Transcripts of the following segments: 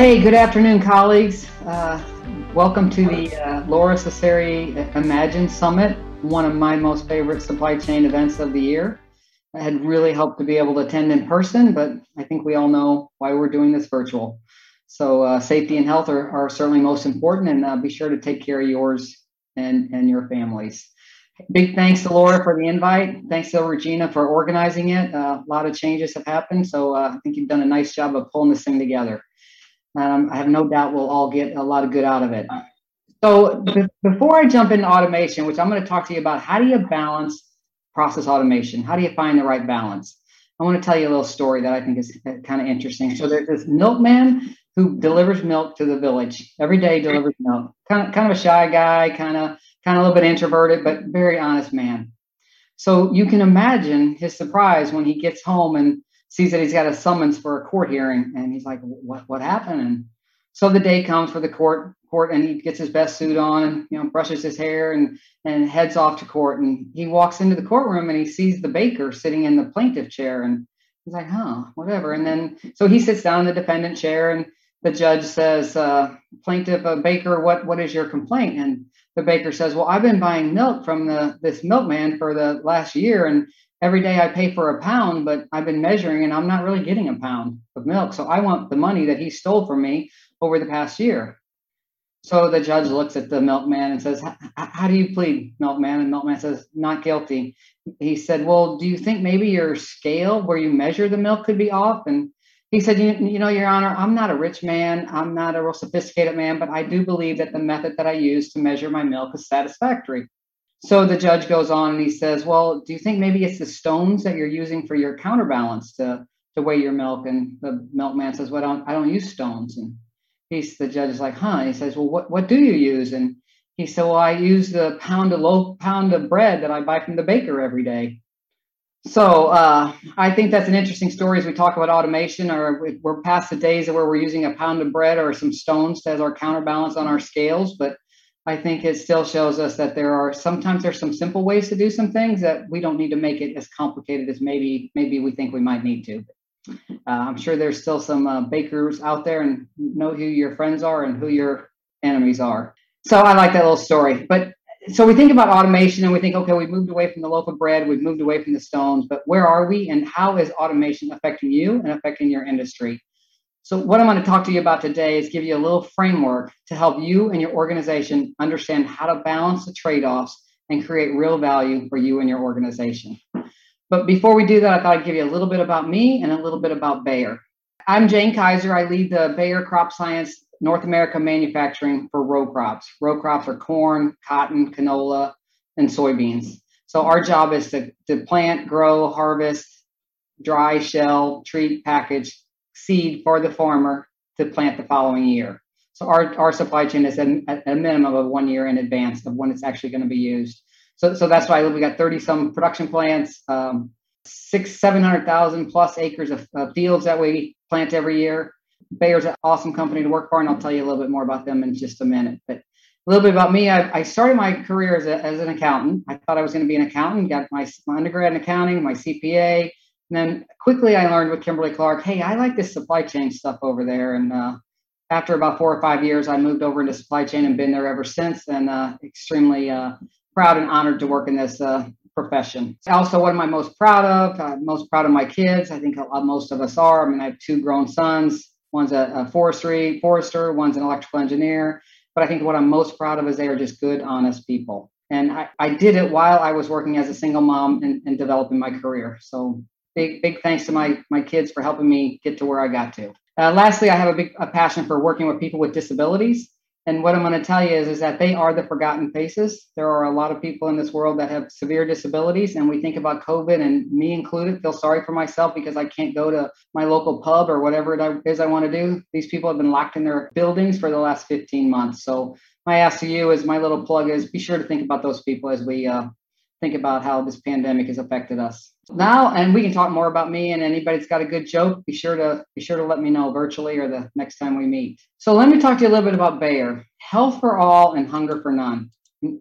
Hey, good afternoon, colleagues. Uh, welcome to the uh, Lora Cecere Imagine Summit, one of my most favorite supply chain events of the year. I had really hoped to be able to attend in person, but I think we all know why we're doing this virtual. So uh, safety and health are, are certainly most important, and uh, be sure to take care of yours and, and your families. Big thanks to Laura for the invite. Thanks to Regina for organizing it. Uh, a lot of changes have happened, so uh, I think you've done a nice job of pulling this thing together. Um, I have no doubt we'll all get a lot of good out of it. So b- before I jump into automation, which I'm going to talk to you about, how do you balance process automation? How do you find the right balance? I want to tell you a little story that I think is kind of interesting. So there's this milkman who delivers milk to the village every day. Delivers milk. Kind of, kind of a shy guy, kind of, kind of a little bit introverted, but very honest man. So you can imagine his surprise when he gets home and sees that he's got a summons for a court hearing, and he's like, "What? What happened?" And so the day comes for the court court, and he gets his best suit on, you know, brushes his hair, and and heads off to court. And he walks into the courtroom, and he sees the baker sitting in the plaintiff chair, and he's like, "Huh, whatever." And then so he sits down in the defendant chair, and the judge says, uh, "Plaintiff uh, Baker, what what is your complaint?" And the baker says, "Well, I've been buying milk from the this milkman for the last year, and every day I pay for a pound, but I've been measuring and I'm not really getting a pound of milk. So I want the money that he stole from me over the past year. So the judge looks at the milkman and says, How do you plead, milkman? And milkman says, Not guilty. He said, Well, do you think maybe your scale where you measure the milk could be off? And he said, you, you know, Your Honor, I'm not a rich man. I'm not a real sophisticated man, but I do believe that the method that I use to measure my milk is satisfactory. So the judge goes on and he says, Well, do you think maybe it's the stones that you're using for your counterbalance to, to weigh your milk? And the milkman says, Well, I don't, I don't use stones. And he's the judge is like, Huh? And he says, Well, what, what do you use? And he said, Well, I use the pound of loaf pound of bread that I buy from the baker every day. So uh, I think that's an interesting story as we talk about automation, or we're past the days where we're using a pound of bread or some stones as our counterbalance on our scales, but I think it still shows us that there are sometimes there's some simple ways to do some things that we don't need to make it as complicated as maybe maybe we think we might need to. Uh, I'm sure there's still some uh, bakers out there and know who your friends are and who your enemies are. So I like that little story. But so we think about automation and we think, okay, we've moved away from the loaf of bread, we've moved away from the stones, but where are we and how is automation affecting you and affecting your industry? So, what I'm going to talk to you about today is give you a little framework to help you and your organization understand how to balance the trade offs and create real value for you and your organization. But before we do that, I thought I'd give you a little bit about me and a little bit about Bayer. I'm Jane Kaiser. I lead the Bayer Crop Science North America manufacturing for row crops. Row crops are corn, cotton, canola, and soybeans. So, our job is to, to plant, grow, harvest, dry, shell, treat, package seed for the farmer to plant the following year. So our, our supply chain is at a minimum of one year in advance of when it's actually going to be used. So, so that's why we got 30 some production plants, um, six, 700,000 plus acres of fields that we plant every year. Bayer's an awesome company to work for, and I'll tell you a little bit more about them in just a minute. But a little bit about me, I, I started my career as, a, as an accountant. I thought I was going to be an accountant, got my, my undergrad in accounting, my CPA, and then quickly I learned with Kimberly Clark, hey, I like this supply chain stuff over there. And uh, after about four or five years, I moved over into supply chain and been there ever since. And uh, extremely uh, proud and honored to work in this uh, profession. Also, what am I most proud of? I'm most proud of my kids. I think most of us are. I mean, I have two grown sons. One's a, a forestry forester. One's an electrical engineer. But I think what I'm most proud of is they are just good, honest people. And I, I did it while I was working as a single mom and, and developing my career. So big big thanks to my my kids for helping me get to where I got to. Uh, lastly, I have a big a passion for working with people with disabilities. And what I'm going to tell you is, is that they are the forgotten faces. There are a lot of people in this world that have severe disabilities, and we think about COVID, and me included, feel sorry for myself because I can't go to my local pub or whatever it is I want to do. These people have been locked in their buildings for the last 15 months. So my ask to you is my little plug is be sure to think about those people as we uh, think about how this pandemic has affected us now and we can talk more about me and anybody's got a good joke be sure to be sure to let me know virtually or the next time we meet. So let me talk to you a little bit about bayer. Health for all and hunger for none.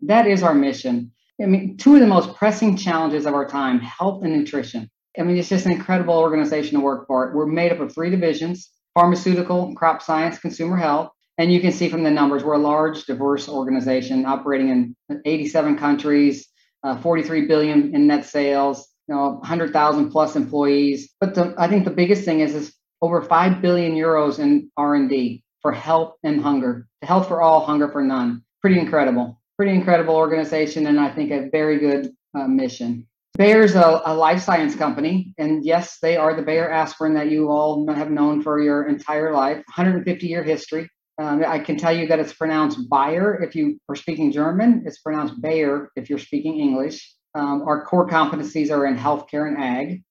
That is our mission. I mean two of the most pressing challenges of our time health and nutrition. I mean it's just an incredible organization to work for. We're made up of three divisions pharmaceutical, crop science, consumer health. And you can see from the numbers, we're a large, diverse organization operating in 87 countries, uh, 43 billion in net sales, you know, 100,000 plus employees. But the, I think the biggest thing is, is over 5 billion euros in R&D for health and hunger, health for all, hunger for none. Pretty incredible, pretty incredible organization, and I think a very good uh, mission. Bayer's a, a, life science company, and yes, they are the Bayer aspirin that you all have known for your entire life. 150 year history. Um, I can tell you that it's pronounced Bayer if you are speaking German. It's pronounced Bayer if you're speaking English. Um, our core competencies are in healthcare and ag.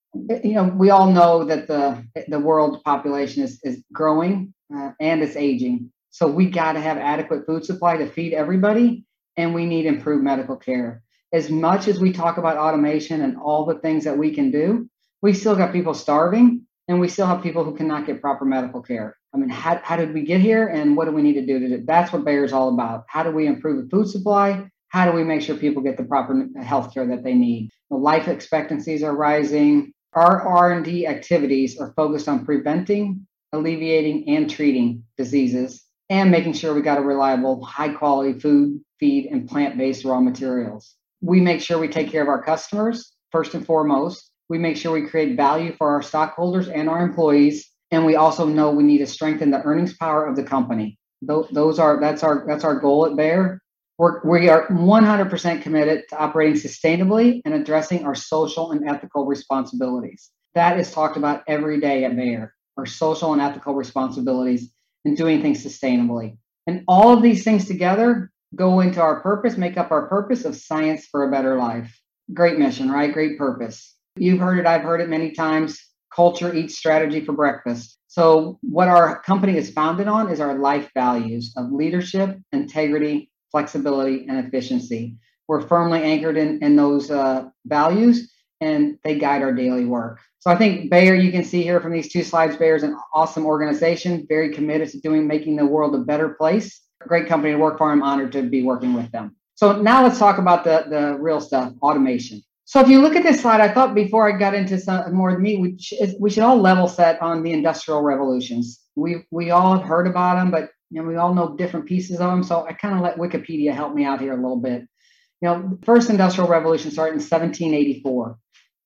You know, we all know that the the world population is is growing uh, and it's aging. So we got to have adequate food supply to feed everybody, and we need improved medical care. As much as we talk about automation and all the things that we can do, we still got people starving, and we still have people who cannot get proper medical care. I mean, how, how did we get here, and what do we need to do to do? That's what Bayer is all about. How do we improve the food supply? How do we make sure people get the proper health care that they need? The life expectancies are rising. Our R&D activities are focused on preventing, alleviating, and treating diseases and making sure we got a reliable, high quality food, feed, and plant based raw materials. We make sure we take care of our customers first and foremost. We make sure we create value for our stockholders and our employees. And we also know we need to strengthen the earnings power of the company. Those are that's our that's our goal at Bayer. We're, we are 100% committed to operating sustainably and addressing our social and ethical responsibilities. That is talked about every day at Bayer, our social and ethical responsibilities and doing things sustainably. And all of these things together go into our purpose, make up our purpose of science for a better life. Great mission, right? Great purpose. You've heard it, I've heard it many times. Culture eats strategy for breakfast. So, what our company is founded on is our life values of leadership, integrity, flexibility, and efficiency. We're firmly anchored in, in those uh, values and they guide our daily work. So I think Bayer, you can see here from these two slides, Bayer is an awesome organization, very committed to doing making the world a better place. Great company to work for. I'm honored to be working with them. So now let's talk about the, the real stuff, automation. So if you look at this slide, I thought before I got into some more meat, we, we should all level set on the industrial revolutions. We we all have heard about them, but know, we all know different pieces of them. So I kind of let Wikipedia help me out here a little bit. You know, the first industrial revolution started in 1784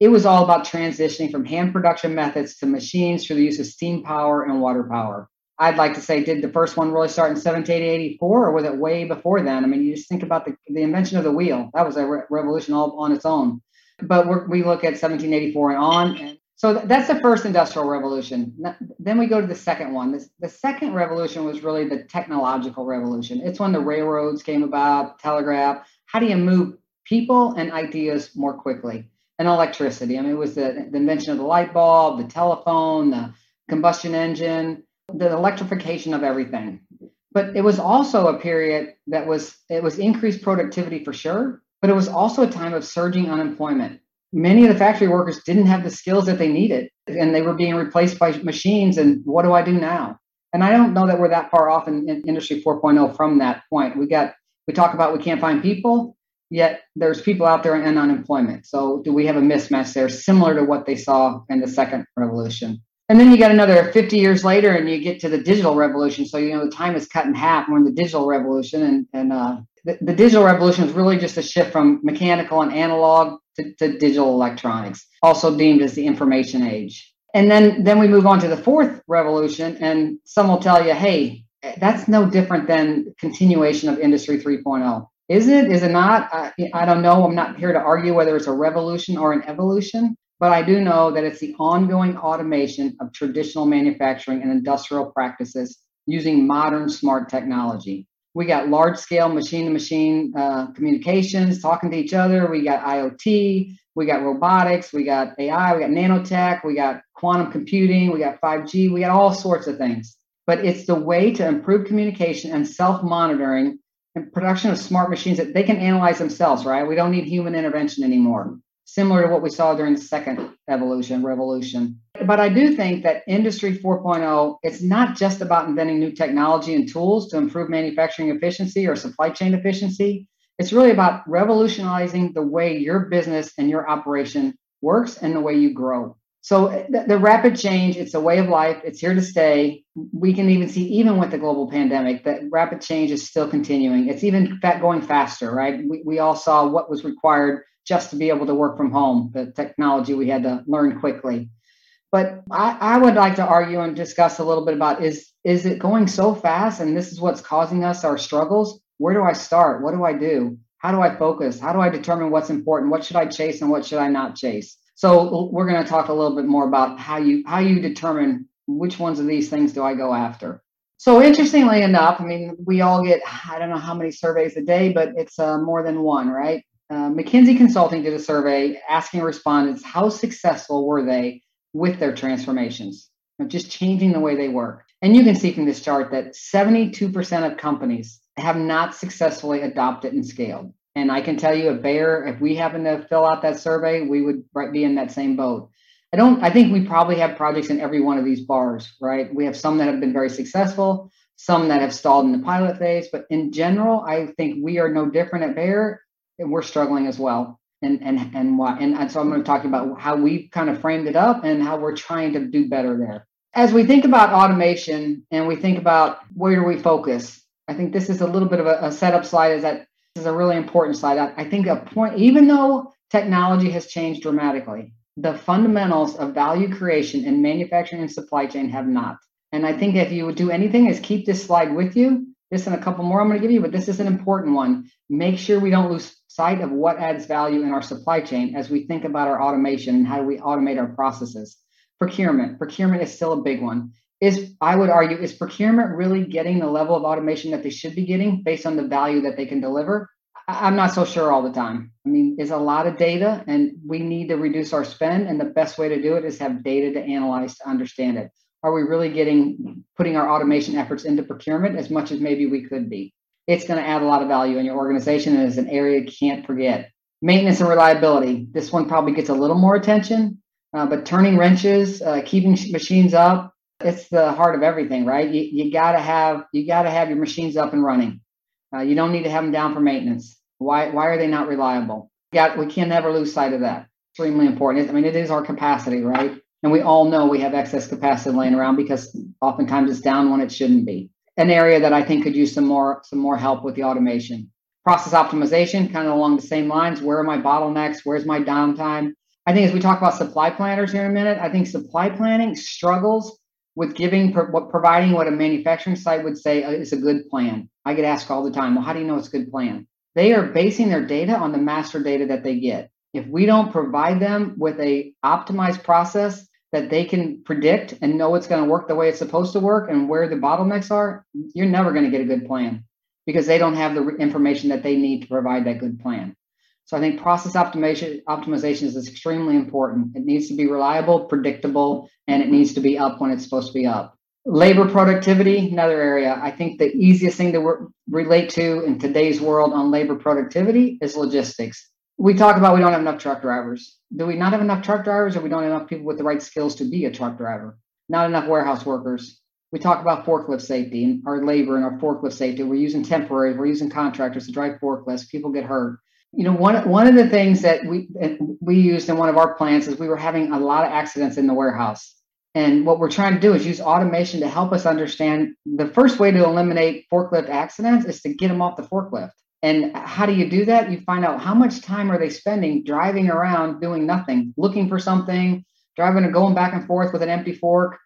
it was all about transitioning from hand production methods to machines through the use of steam power and water power. I'd like to say, did the first one really start in 1784 or was it way before then? I mean, you just think about the, the invention of the wheel. That was a re- revolution all on its own. But we look at 1784 and on. And so that's the first industrial revolution. Then we go to the second one. This, the second revolution was really the technological revolution. It's when the railroads came about, telegraph. How do you move people and ideas more quickly? and electricity. I mean, it was the, the invention of the light bulb, the telephone, the combustion engine, the electrification of everything. But it was also a period that was it was increased productivity for sure, but it was also a time of surging unemployment. Many of the factory workers didn't have the skills that they needed, and they were being replaced by machines. And what do I do now? And I don't know that we're that far off in, in Industry 4.0 from that point. We got we talk about we can't find people yet there's people out there in unemployment. So do we have a mismatch there similar to what they saw in the second revolution? And then you get another 50 years later and you get to the digital revolution. So, you know, the time is cut in half. We're in the digital revolution. And, and uh, the, the, digital revolution is really just a shift from mechanical and analog to, to digital electronics, also deemed as the information age. And then, then we move on to the fourth revolution. And some will tell you, hey, that's no different than continuation of Industry 3.0. Is it? Is it not? I, I don't know. I'm not here to argue whether it's a revolution or an evolution, but I do know that it's the ongoing automation of traditional manufacturing and industrial practices using modern smart technology. We got large scale machine to machine uh, communications, talking to each other. We got IoT, we got robotics, we got AI, we got nanotech, we got quantum computing, we got 5G, we got all sorts of things. But it's the way to improve communication and self monitoring and production of smart machines that they can analyze themselves, right? We don't need human intervention anymore, similar to what we saw during the second evolution, revolution. But I do think that Industry 4.0, it's not just about inventing new technology and tools to improve manufacturing efficiency or supply chain efficiency. It's really about revolutionizing the way your business and your operation works and the way you grow. So the, the, rapid change, it's a way of life. It's here to stay. We can even see, even with the global pandemic, that rapid change is still continuing. It's even going faster, right? We, we all saw what was required just to be able to work from home, the technology we had to learn quickly. But I, I would like to argue and discuss a little bit about is is it going so fast and this is what's causing us our struggles? Where do I start? What do I do? How do I focus? How do I determine what's important? What should I chase and what should I not chase? So we're going to talk a little bit more about how you how you determine which ones of these things do I go after. So interestingly enough, I mean, we all get I don't know how many surveys a day, but it's uh, more than one, right? Uh, McKinsey Consulting did a survey asking respondents how successful were they with their transformations, just changing the way they work. And you can see from this chart that 72% of companies have not successfully adopted and scaled. And I can tell you at Bayer, if we happen to fill out that survey, we would be in that same boat. I don't, I think we probably have projects in every one of these bars, right? We have some that have been very successful, some that have stalled in the pilot phase, but in general, I think we are no different at Bayer and we're struggling as well. And and and why? And, so I'm going to talk about how we kind of framed it up and how we're trying to do better there. As we think about automation and we think about where do we focus, I think this is a little bit of a, a setup slide. Is that this is a really important slide. I, I think a point, even though technology has changed dramatically, the fundamentals of value creation in manufacturing and supply chain have not. And I think if you would do anything, is keep this slide with you. This and a couple more I'm going to give you, but this is an important one. Make sure we don't lose sight of what adds value in our supply chain as we think about our automation and how do we automate our processes. Procurement. Procurement is still a big one. Is I would argue, is procurement really getting the level of automation that they should be getting based on the value that they can deliver? I'm not so sure all the time. I mean, there's a lot of data and we need to reduce our spend. And the best way to do it is have data to analyze to understand it. Are we really getting putting our automation efforts into procurement as much as maybe we could be? It's going to add a lot of value in your organization and is an area you can't forget. Maintenance and reliability. This one probably gets a little more attention, uh, but turning wrenches, uh, keeping machines up, it's the heart of everything, right? You, you gotta have you gotta have your machines up and running. Uh, you don't need to have them down for maintenance. Why why are they not reliable? Yeah, we can never lose sight of that. Extremely important. I mean, it is our capacity, right? And we all know we have excess capacity laying around because oftentimes it's down when it shouldn't be an area that I think could use some more some more help with the automation. Process optimization, kind of along the same lines. Where are my bottlenecks? Where's my downtime? I think as we talk about supply planners here in a minute, I think supply planning struggles with giving providing what a manufacturing site would say uh, is a good plan. I get asked all the time, well, how do you know it's a good plan? They are basing their data on the master data that they get. If we don't provide them with a optimized process that they can predict and know it's going to work the way it's supposed to work and where the bottlenecks are, you're never going to get a good plan because they don't have the information that they need to provide that good plan. So I think process optimization optimization is extremely important. It needs to be reliable, predictable, and it needs to be up when it's supposed to be up. Labor productivity, another area. I think the easiest thing to relate to in today's world on labor productivity is logistics we talk about we don't have enough truck drivers. Do we not have enough truck drivers, or we don't have enough people with the right skills to be a truck driver? Not enough warehouse workers. We talk about forklift safety and our labor and our forklift safety. We're using temporary, we're using contractors to drive forklifts. People get hurt. You know, one one of the things that we we used in one of our plants is we were having a lot of accidents in the warehouse. And what we're trying to do is use automation to help us understand the first way to eliminate forklift accidents is to get them off the forklift. And how do you do that? You find out how much time are they spending driving around doing nothing, looking for something, driving and going back and forth with an empty fork.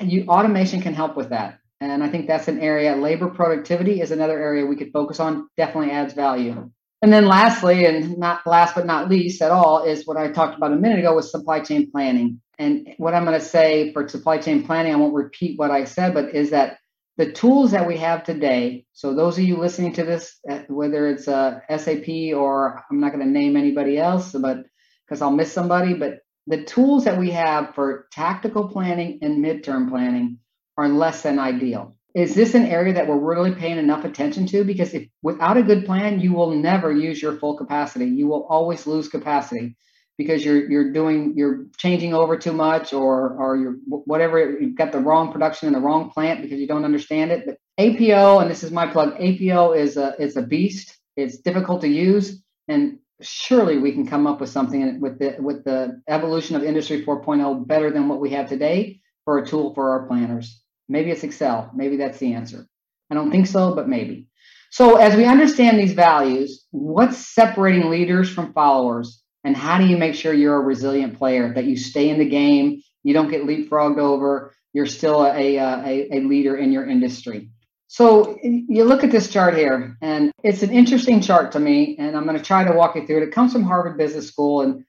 You, automation can help with that. And I think that's an area. Labor productivity is another area we could focus on. Definitely adds value. And then lastly, and not last but not least at all, is what I talked about a minute ago with supply chain planning. And what I'm going to say for supply chain planning, I won't repeat what I said, but is that the tools that we have today. So those of you listening to this uh, whether it's a uh, sap or i'm not going to name anybody else but because i'll miss somebody but the tools that we have for tactical planning and midterm planning are less than ideal. Is this an area that we're really paying enough attention to? Because if without a good plan you will never use your full capacity. You will always lose capacity because you're you're doing you're changing over too much or or you're whatever you've got the wrong production in the wrong plant because you don't understand it. But APO and this is my plug. APO is a is a beast. It's difficult to use and surely we can come up with something with the with the evolution of industry 4.0 better than what we have today for a tool for our planners maybe it's excel maybe that's the answer i don't think so but maybe so as we understand these values what's separating leaders from followers and how do you make sure you're a resilient player that you stay in the game you don't get leapfrogged over you're still a, a, a leader in your industry so you look at this chart here, and it's an interesting chart to me, and I'm going to try to walk you through it. It comes from Harvard Business School, and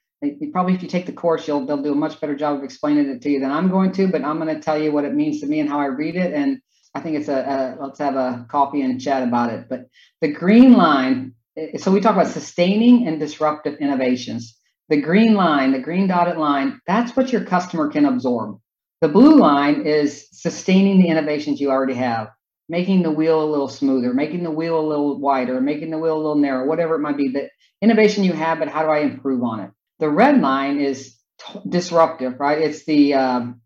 probably if you take the course, you'll they'll do a much better job of explaining it to you than I'm going to. But I'm going to tell you what it means to me and how I read it, and I think it's a, a let's have a coffee and chat about it. But the green line, so we talk about sustaining and disruptive innovations. The green line, the green dotted line, that's what your customer can absorb. The blue line is sustaining the innovations you already have making the wheel a little smoother, making the wheel a little wider, making the wheel a little narrower, whatever it might be. The innovation you have, but how do I improve on it? The red line is t- disruptive, right? It's the um,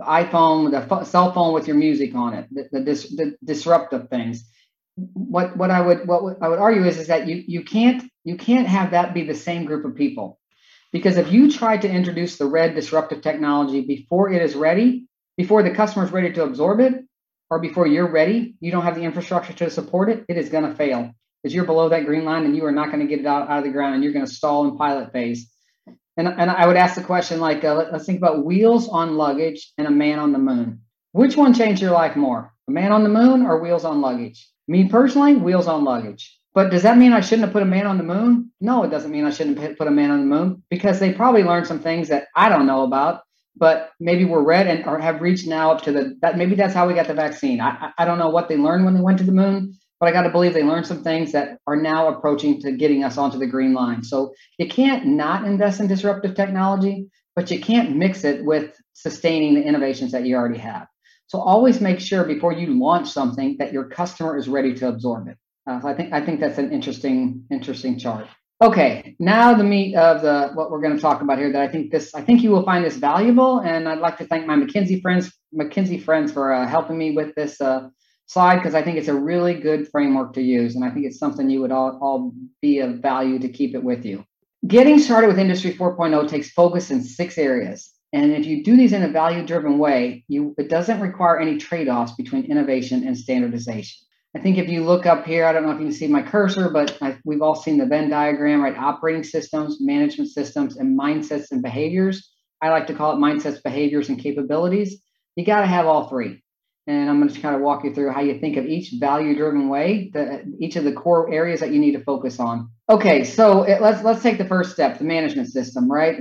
iPhone, the f- cell phone with your music on it, the, the, dis- the, disruptive things. What what I would what I would argue is is that you you can't you can't have that be the same group of people, because if you try to introduce the red disruptive technology before it is ready, before the customer is ready to absorb it, or before you're ready, you don't have the infrastructure to support it, it is going to fail because you're below that green line and you are not going to get it out, out of the ground and you're going to stall in pilot phase. And, and I would ask the question like, uh, let, us think about wheels on luggage and a man on the moon. Which one changed your life more, a man on the moon or wheels on luggage? Me personally, wheels on luggage. But does that mean I shouldn't have put a man on the moon? No, it doesn't mean I shouldn't have put a man on the moon because they probably learned some things that I don't know about but maybe we're red and or have reached now up to the that maybe that's how we got the vaccine. I I don't know what they learned when they went to the moon, but I got to believe they learned some things that are now approaching to getting us onto the green line. So you can't not invest in disruptive technology, but you can't mix it with sustaining the innovations that you already have. So always make sure before you launch something that your customer is ready to absorb it. Uh, so I think I think that's an interesting interesting chart. Okay, now the meat of the what we're going to talk about here. That I think this, I think you will find this valuable, and I'd like to thank my McKinsey friends, McKinsey friends, for uh, helping me with this uh, slide because I think it's a really good framework to use, and I think it's something you would all, all be of value to keep it with you. Getting started with Industry 4.0 takes focus in six areas, and if you do these in a value-driven way, you it doesn't require any trade-offs between innovation and standardization. I think if you look up here, I don't know if you can see my cursor, but I, we've all seen the Venn diagram, right? Operating systems, management systems, and mindsets and behaviors. I like to call it mindsets, behaviors, and capabilities. You got to have all three. And I'm going to kind of walk you through how you think of each value driven way, the, each of the core areas that you need to focus on. Okay, so it, let's let's take the first step, the management system, right?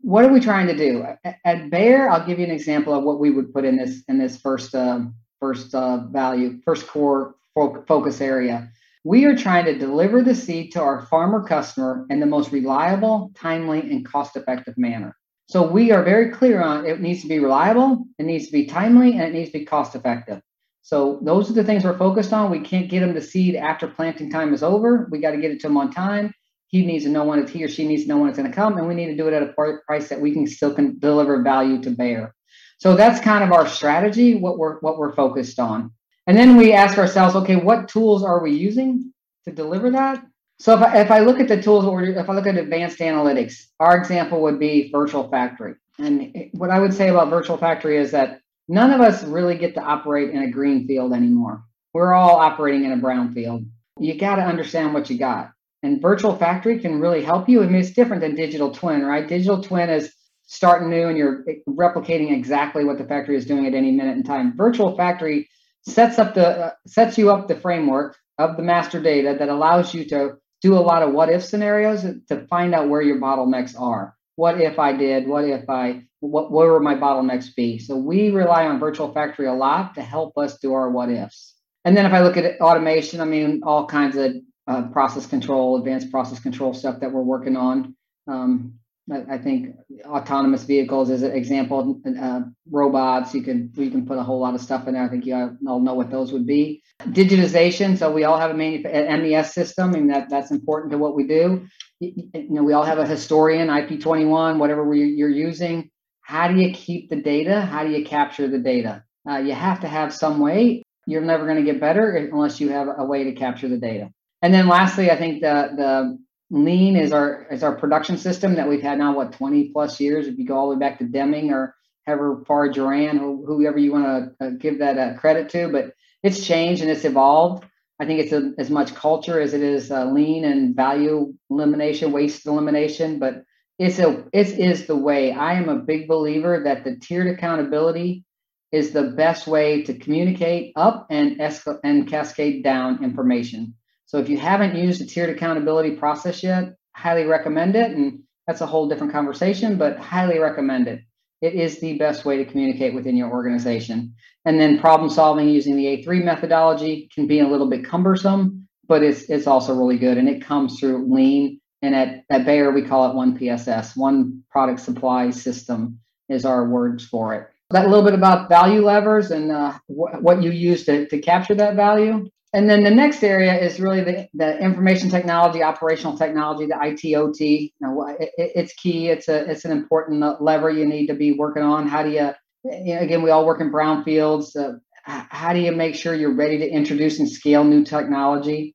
What are we trying to do? At Bayer, I'll give you an example of what we would put in this in this first um, first uh, value, first core focus area. We are trying to deliver the seed to our farmer customer in the most reliable, timely, and cost effective manner. So we are very clear on it needs to be reliable, it needs to be timely, and it needs to be cost effective. So those are the things we're focused on. We can't get them the seed after planting time is over. We got to get it to them on time. He needs to know when it's he or she needs to know when it's going to come, and we need to do it at a price that we can still can deliver value to Bayer. So that's kind of our strategy, what we're what we're focused on. And then we ask ourselves, okay, what tools are we using to deliver that? So if I, if I look at the tools, if I look at advanced analytics, our example would be Virtual Factory. And what I would say about Virtual Factory is that none of us really get to operate in a green field anymore. We're all operating in a brown field. You got to understand what you got. And Virtual Factory can really help you. I mean, it's different than Digital Twin, right? Digital Twin is starting new and you're replicating exactly what the factory is doing at any minute in time. Virtual Factory sets up the uh, sets you up the framework of the master data that allows you to do a lot of what if scenarios to find out where your bottlenecks are. What if I did? What if I? What where would my bottlenecks be? So we rely on Virtual Factory a lot to help us do our what ifs. And then if I look at automation, I mean all kinds of uh, process control, advanced process control stuff that we're working on. Um, I think autonomous vehicles is an example. Uh, robots, you can you can put a whole lot of stuff in there. I think you all know what those would be. Digitization. So we all have a MES system, and that that's important to what we do. You, you know, we all have a historian, IP21, whatever we, you're using. How do you keep the data? How do you capture the data? Uh, you have to have some way. You're never going to get better unless you have a way to capture the data. And then lastly, I think the the lean is our is our production system that we've had now what 20 plus years? If you go all the way back to deming or however far Juran whoever you want to uh, give that uh, credit to but it's changed and it's evolved. I think it's a, as much culture as it is uh, lean and value elimination waste elimination but it's a it is the way. I am a big believer that the tiered accountability is the best way to communicate up and escal- and cascade down information so if you haven't used the tiered accountability process yet, highly recommend it. And that's a whole different conversation, but highly recommend it. It is the best way to communicate within your organization. And then problem solving using the A3 methodology can be a little bit cumbersome, but it's it's also really good. And it comes through lean. And at, at Bayer, we call it one PSS, one product supply system is our words for it. That little bit about value levers and uh, wh- what you use to, to capture that value and then the next area is really the, the information technology, operational technology, the ITOT. You know, it, it's key. It's a it's an important lever you need to be working on. How do you, you know, again, we all work in brownfields. Uh, how do you make sure you're ready to introduce and scale new technology?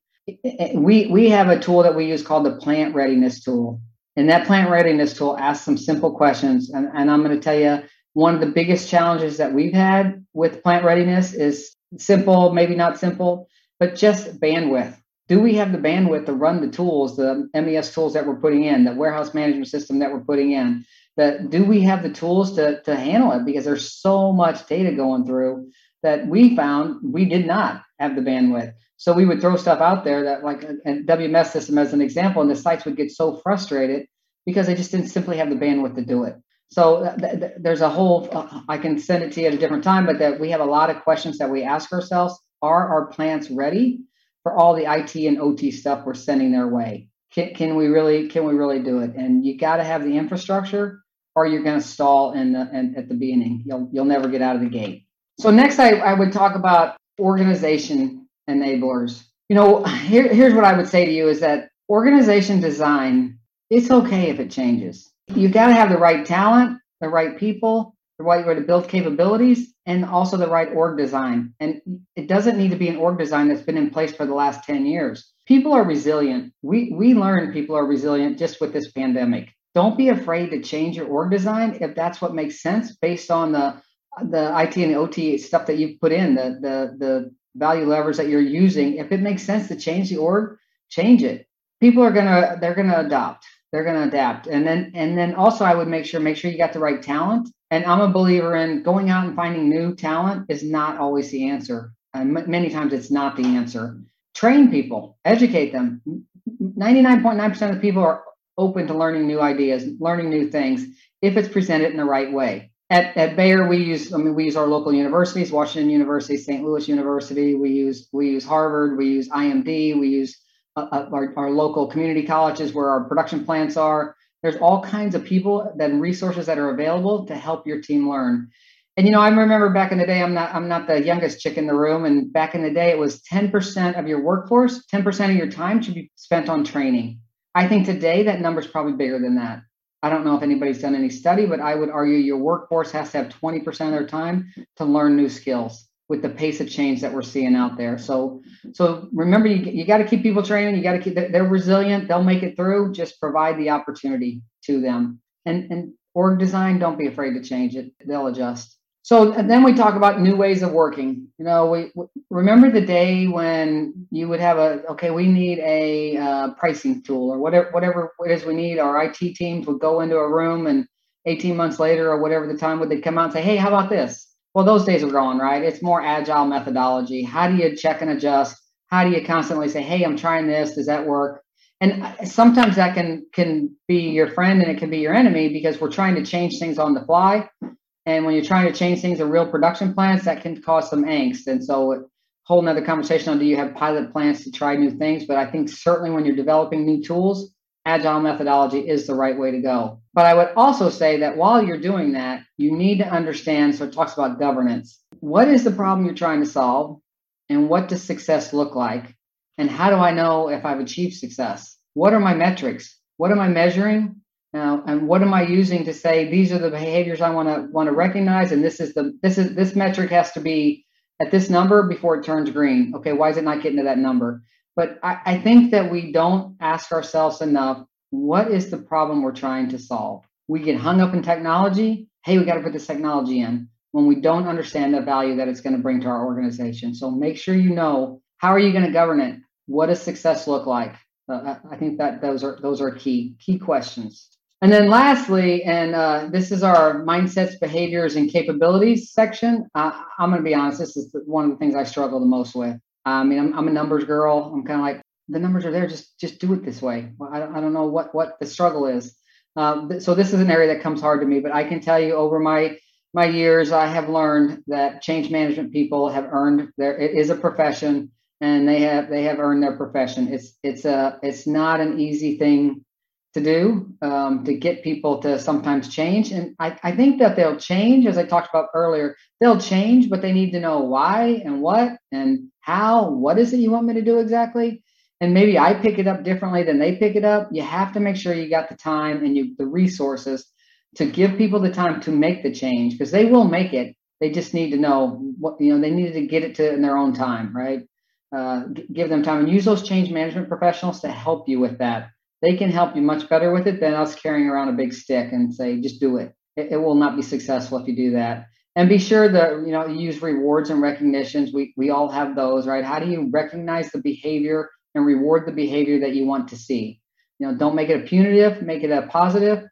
We we have a tool that we use called the plant readiness tool, and that plant readiness tool asks some simple questions. And, and I'm going to tell you one of the biggest challenges that we've had with plant readiness is simple, maybe not simple but just bandwidth. Do we have the bandwidth to run the tools, the MES tools that we're putting in, the warehouse management system that we're putting in? That do we have the tools to, to handle it? Because there's so much data going through that we found we did not have the bandwidth. So we would throw stuff out there that, like a, WMS system as an example, and the sites would get so frustrated because they just didn't simply have the bandwidth to do it. So th- th- there's a whole, uh, I can send it to you at a different time, but that we have a lot of questions that we ask ourselves are our plants ready for all the IT and OT stuff we're sending their way? Can, can we really can we really do it? And you got to have the infrastructure, or you're going to stall in the in, at the beginning. You'll you'll never get out of the gate. So next, I, I would talk about organization enablers. You know, here, here's what I would say to you is that organization design, it's okay if it changes. You got to have the right talent, the right people, the right way to build capabilities, and also the right org design. And it doesn't need to be an org design that's been in place for the last 10 years. People are resilient. We we learn people are resilient just with this pandemic. Don't be afraid to change your org design if that's what makes sense based on the the IT and OT stuff that you've put in, the the the value levers that you're using. If it makes sense to change the org, change it. People are gonna they're gonna adopt. They're gonna adapt. And then and then also I would make sure make sure you got the right talent and I'm a believer in going out and finding new talent is not always the answer. And m- many times it's not the answer. Train people, educate them. 99.9% of people are open to learning new ideas, learning new things if it's presented in the right way. At, at Bayer, we use I mean we use our local universities, Washington University, St. Louis University. We use we use Harvard, we use IMD, we use uh, uh, our, our local community colleges where our production plants are there's all kinds of people and resources that are available to help your team learn. And you know, I remember back in the day, I'm not I'm not the youngest chick in the room, and back in the day, it was 10% of your workforce, 10% of your time should be spent on training. I think today that number is probably bigger than that. I don't know if anybody's done any study, but I would argue your workforce has to have 20% of their time to learn new skills with the pace of change that we're seeing out there. So, so remember, you, you got to keep people training. You got to keep, they're resilient. They'll make it through. Just provide the opportunity to them. And, and org design, don't be afraid to change it. They'll adjust. So then we talk about new ways of working. You know, we, remember the day when you would have a okay, we need a uh, pricing tool or whatever whatever it is we need. Our IT teams would go into a room and 18 months later or whatever the time would they come out and say, hey, how about this? Well, those days are gone, right? It's more agile methodology. How do you check and adjust? How do you constantly say, "Hey, I'm trying this. Does that work?" And uh, sometimes that can can be your friend and it can be your enemy because we're trying to change things on the fly. And when you're trying to change things in real production plants, that can cause some angst. And so, uh, whole nother conversation on do you have pilot plants to try new things? But I think certainly when you're developing new tools, agile methodology is the right way to go. But I would also say that while you're doing that, you need to understand. So it talks about governance. What is the problem you're trying to solve? And what does success look like? And how do I know if I've achieved success? What are my metrics? What am I measuring? Now, and what am I using to say these are the behaviors I want to want to recognize? And this is the this is this metric has to be at this number before it turns green. Okay, why is it not getting to that number? But I, I think that we don't ask ourselves enough what is the problem we're trying to solve? We get hung up in technology. Hey, we got to put this technology in when we don't understand the value that it's going to bring to our organization. So make sure you know how are you going to govern it? What does success look like? Uh, I think that those are those are key key questions. And then lastly, and uh, this is our mindsets, behaviors, and capabilities section. Uh, I'm going to be honest. This is one of the things I struggle the most with. I mean, I'm, I'm a numbers girl. I'm kind of like the numbers are there. Just just do it this way. I don't, I don't know what what the struggle is. Uh, so this is an area that comes hard to me. But I can tell you, over my my years, I have learned that change management people have earned their. It is a profession and they have they have earned their profession. It's it's a it's not an easy thing to do um, to get people to sometimes change, and I, I think that they'll change as I talked about earlier. They'll change, but they need to know why and what and how. What is it you want me to do exactly? And maybe I pick it up differently than they pick it up. You have to make sure you got the time and you the resources to give people the time to make the change because they will make it. They just need to know what you know. They need to get it to in their own time, right? uh, give them time and use those change management professionals to help you with that. They can help you much better with it than us carrying around a big stick and say, just do it. It, it will not be successful if you do that. And be sure that you know use rewards and recognitions. We we all have those, right? How do you recognize the behavior and reward the behavior that you want to see? You know, don't make it a punitive, make it a positive.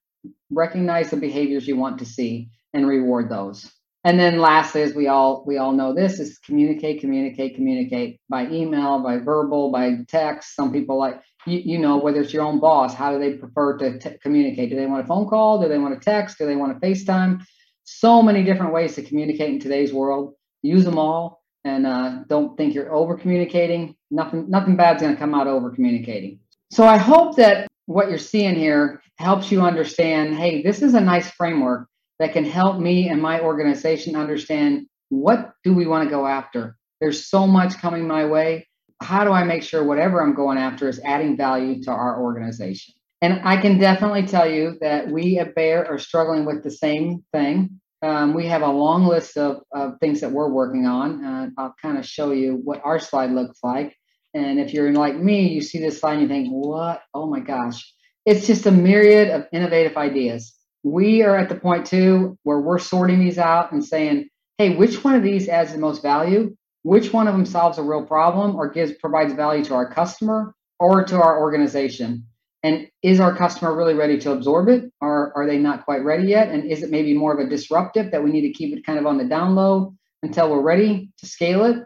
Recognize the behaviors you want to see and reward those. And then lastly, as we all we all know this is communicate, communicate, communicate by email, by verbal, by text. Some people like you, you know whether it's your own boss, how do they prefer to t- communicate? Do they want a phone call? Do they want a text? Do they want a FaceTime? So many different ways to communicate in today's world. Use them all, and uh, don't think you're over communicating. Nothing nothing bad's going to come out over communicating. So I hope that what you're seeing here helps you understand. Hey, this is a nice framework that can help me and my organization understand what do we want to go after. There's so much coming my way. How do I make sure whatever I'm going after is adding value to our organization? And I can definitely tell you that we at Bayer are struggling with the same thing. Um, we have a long list of, of things that we're working on. Uh, I'll kind of show you what our slide looks like. And if you're like me, you see this slide and you think, what? Oh my gosh. It's just a myriad of innovative ideas we are at the point too where we're sorting these out and saying, hey, which one of these adds the most value? Which one of them solves a real problem or gives provides value to our customer or to our organization? And is our customer really ready to absorb it or are they not quite ready yet? And is it maybe more of a disruptive that we need to keep it kind of on the down low until we're ready to scale it?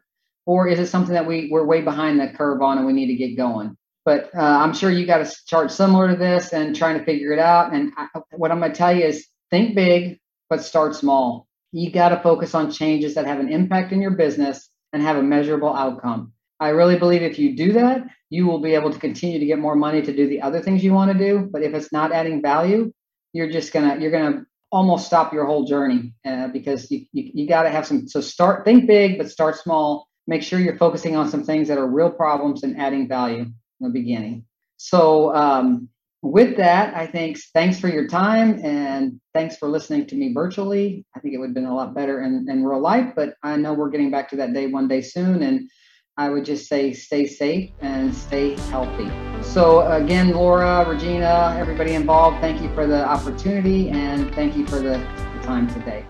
Or is it something that we, we're way behind the curve on and we need to get going? but uh, I'm sure you got a chart similar to this and trying to figure it out. And I, what I'm going to tell you is think big, but start small. You got to focus on changes that have an impact in your business and have a measurable outcome. I really believe if you do that, you will be able to continue to get more money to do the other things you want to do. But if it's not adding value, you're just gonna you're gonna almost stop your whole journey uh, because you, you, you got to have some. So start think big, but start small. Make sure you're focusing on some things that are real problems and adding value in the beginning. So, um, with that, I think thanks for your time and thanks for listening to me virtually. I think it would have been a lot better in, in real life, but I know we're getting back to that day one day soon. And I would just say stay safe and stay healthy. So, again, Lora, Regina, everybody involved, thank you for the opportunity and thank you for the, the time today.